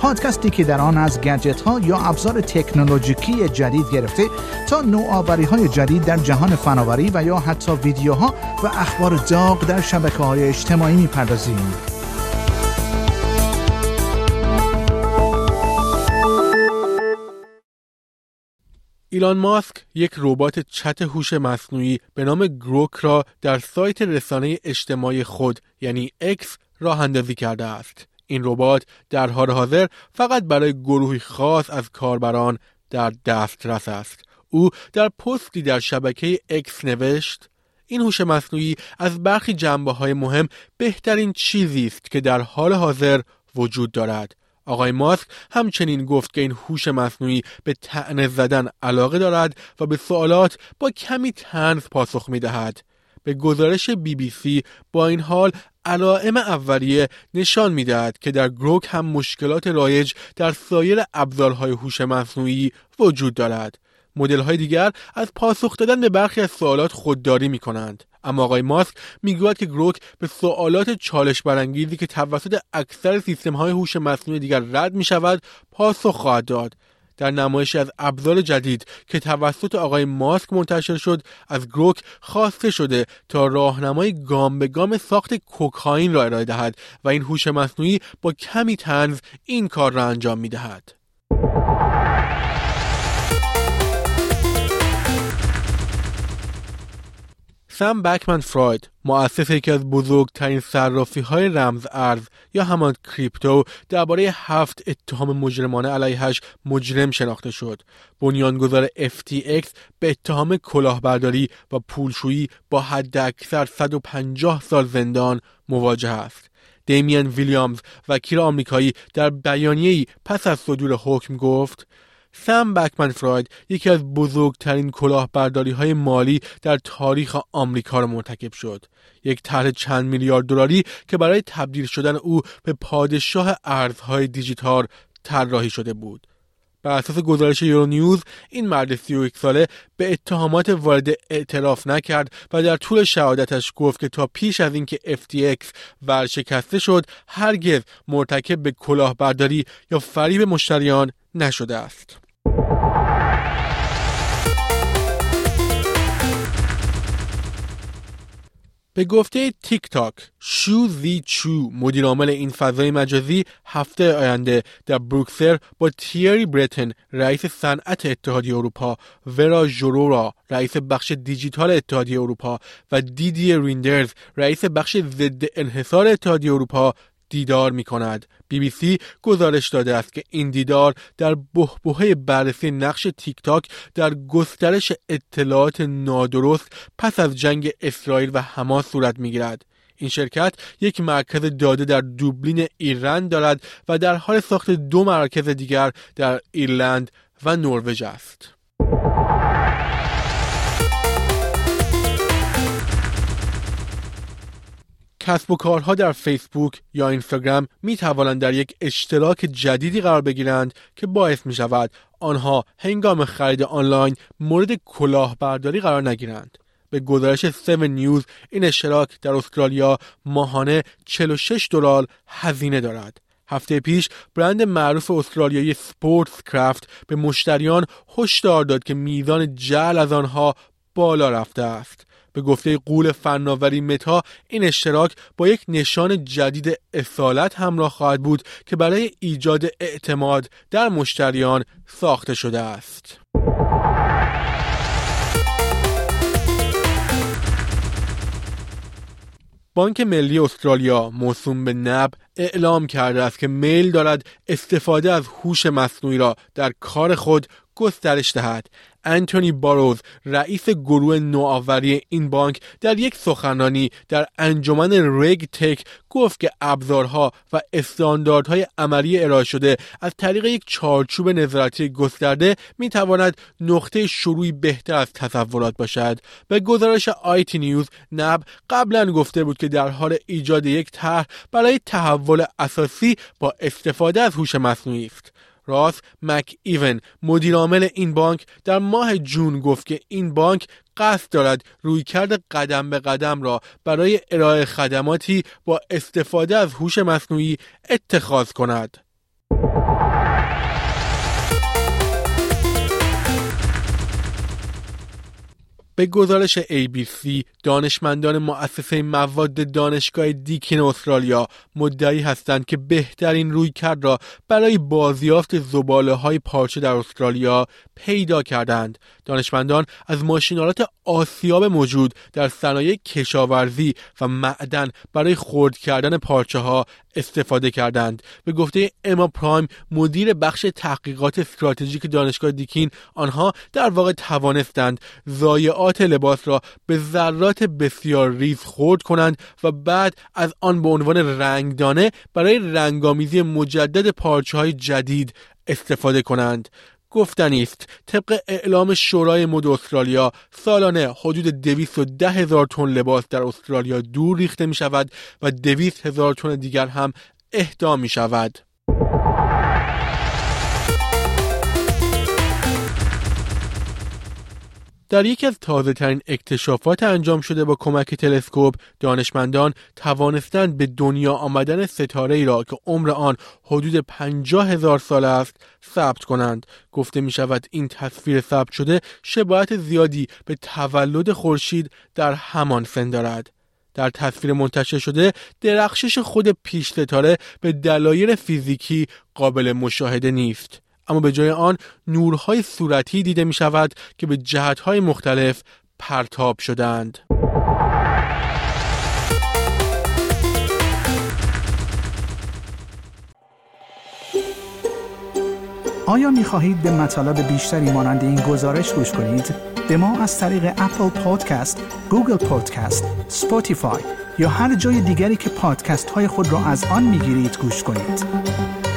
پادکستی که در آن از گجت ها یا ابزار تکنولوژیکی جدید گرفته تا نوآوری های جدید در جهان فناوری و یا حتی ویدیوها و اخبار داغ در شبکه های اجتماعی می‌پردازیم. ایلان ماسک یک ربات چت هوش مصنوعی به نام گروک را در سایت رسانه اجتماعی خود یعنی اکس راه اندازی کرده است. این ربات در حال حاضر فقط برای گروهی خاص از کاربران در دسترس است. او در پستی در شبکه اکس نوشت این هوش مصنوعی از برخی جنبه های مهم بهترین چیزی است که در حال حاضر وجود دارد. آقای ماسک همچنین گفت که این هوش مصنوعی به تعنه زدن علاقه دارد و به سوالات با کمی تنز پاسخ می دهد. به گزارش بی بی سی با این حال علائم اولیه نشان می‌دهد که در گروک هم مشکلات رایج در سایر ابزارهای هوش مصنوعی وجود دارد. مدل های دیگر از پاسخ دادن به برخی از سوالات خودداری می کنند. اما آقای ماسک می‌گوید که گروک به سوالات چالش برانگیزی که توسط اکثر سیستم های هوش مصنوعی دیگر رد می شود پاسخ خواهد داد. در نمایشی از ابزار جدید که توسط آقای ماسک منتشر شد از گروک خواسته شده تا راهنمای گام به گام ساخت کوکائین را ارائه دهد و این هوش مصنوعی با کمی تنز این کار را انجام می دهد. سم بکمن فراید مؤسس یکی از بزرگترین صرافی های رمز ارز یا همان کریپتو درباره هفت اتهام مجرمانه علیهش مجرم شناخته شد. بنیانگذار FTX به اتهام کلاهبرداری و پولشویی با حداکثر 150 سال زندان مواجه است. دیمین ویلیامز وکیل آمریکایی در بیانیه‌ای پس از صدور حکم گفت سم بکمن فراید یکی از بزرگترین کلاهبرداری های مالی در تاریخ آمریکا را مرتکب شد. یک طرح چند میلیارد دلاری که برای تبدیل شدن او به پادشاه ارزهای دیجیتال طراحی شده بود. بر اساس گزارش یورو نیوز این مرد 31 ساله به اتهامات وارد اعتراف نکرد و در طول شهادتش گفت که تا پیش از اینکه FTX ورشکسته شد هرگز مرتکب به کلاهبرداری یا فریب مشتریان نشده است. به گفته تیک تاک شو زی چو مدیرعامل این فضای مجازی هفته آینده در بروکسل با تیری برتون رئیس صنعت اتحادیه اروپا ورا یورووا رئیس بخش دیجیتال اتحادیه اروپا و دیدی ریندرز رئیس بخش ضد انحصار اتحادیه اروپا دیدار می کند. بی بی سی گزارش داده است که این دیدار در بحبوحه بررسی نقش تیک تاک در گسترش اطلاعات نادرست پس از جنگ اسرائیل و حماس صورت می گیرد. این شرکت یک مرکز داده در دوبلین ایرلند دارد و در حال ساخت دو مرکز دیگر در ایرلند و نروژ است. کسب و کارها در فیسبوک یا اینستاگرام می توانند در یک اشتراک جدیدی قرار بگیرند که باعث می شود آنها هنگام خرید آنلاین مورد کلاهبرداری قرار نگیرند. به گزارش 7 نیوز این اشتراک در استرالیا ماهانه 46 دلار هزینه دارد. هفته پیش برند معروف استرالیایی سپورتس کرافت به مشتریان هشدار داد که میزان جعل از آنها بالا رفته است. به گفته قول فناوری متا این اشتراک با یک نشان جدید اصالت همراه خواهد بود که برای ایجاد اعتماد در مشتریان ساخته شده است. بانک ملی استرالیا موسوم به نب اعلام کرده است که میل دارد استفاده از هوش مصنوعی را در کار خود گسترش دهد. انتونی باروز رئیس گروه نوآوری این بانک در یک سخنرانی در انجمن رگ تک گفت که ابزارها و استانداردهای عملی ارائه شده. از طریق یک چارچوب نظارتی گسترده می تواند نقطه شروعی بهتر از تصورات باشد. به گزارش آیتی نیوز نب قبلا گفته بود که در حال ایجاد یک طرح برای تحول اساسی با استفاده از هوش مصنوعی است. راس مک ایون مدیرعامل این بانک در ماه جون گفت که این بانک قصد دارد رویکرد قدم به قدم را برای ارائه خدماتی با استفاده از هوش مصنوعی اتخاذ کند. به گزارش ABC دانشمندان مؤسسه مواد دانشگاه دیکین استرالیا مدعی هستند که بهترین روی کرد را برای بازیافت زباله های پارچه در استرالیا پیدا کردند. دانشمندان از ماشینالات آسیاب موجود در صنایع کشاورزی و معدن برای خرد کردن پارچه ها استفاده کردند. به گفته اما پرایم مدیر بخش تحقیقات استراتژیک دانشگاه دیکین آنها در واقع توانستند ضایعات لباس را به ذرات بسیار ریز خرد کنند و بعد از آن به عنوان رنگدانه برای رنگامیزی مجدد پارچه های جدید استفاده کنند. گفتنی است طبق اعلام شورای مد استرالیا سالانه حدود 210 هزار تن لباس در استرالیا دور ریخته می شود و 200 هزار تن دیگر هم اهدا می شود. در یکی از تازه ترین اکتشافات انجام شده با کمک تلسکوپ دانشمندان توانستند به دنیا آمدن ستاره ای را که عمر آن حدود پنجاه هزار سال است ثبت کنند. گفته می شود این تصویر ثبت شده شباهت زیادی به تولد خورشید در همان سن دارد. در تصویر منتشر شده درخشش خود پیش ستاره به دلایل فیزیکی قابل مشاهده نیست. اما به جای آن نورهای صورتی دیده می شود که به جهتهای مختلف پرتاب شدند. آیا می خواهید به مطالب بیشتری مانند این گزارش گوش کنید؟ به ما از طریق اپل پادکست، گوگل پادکست، سپوتیفای یا هر جای دیگری که پادکست های خود را از آن می گیرید گوش کنید.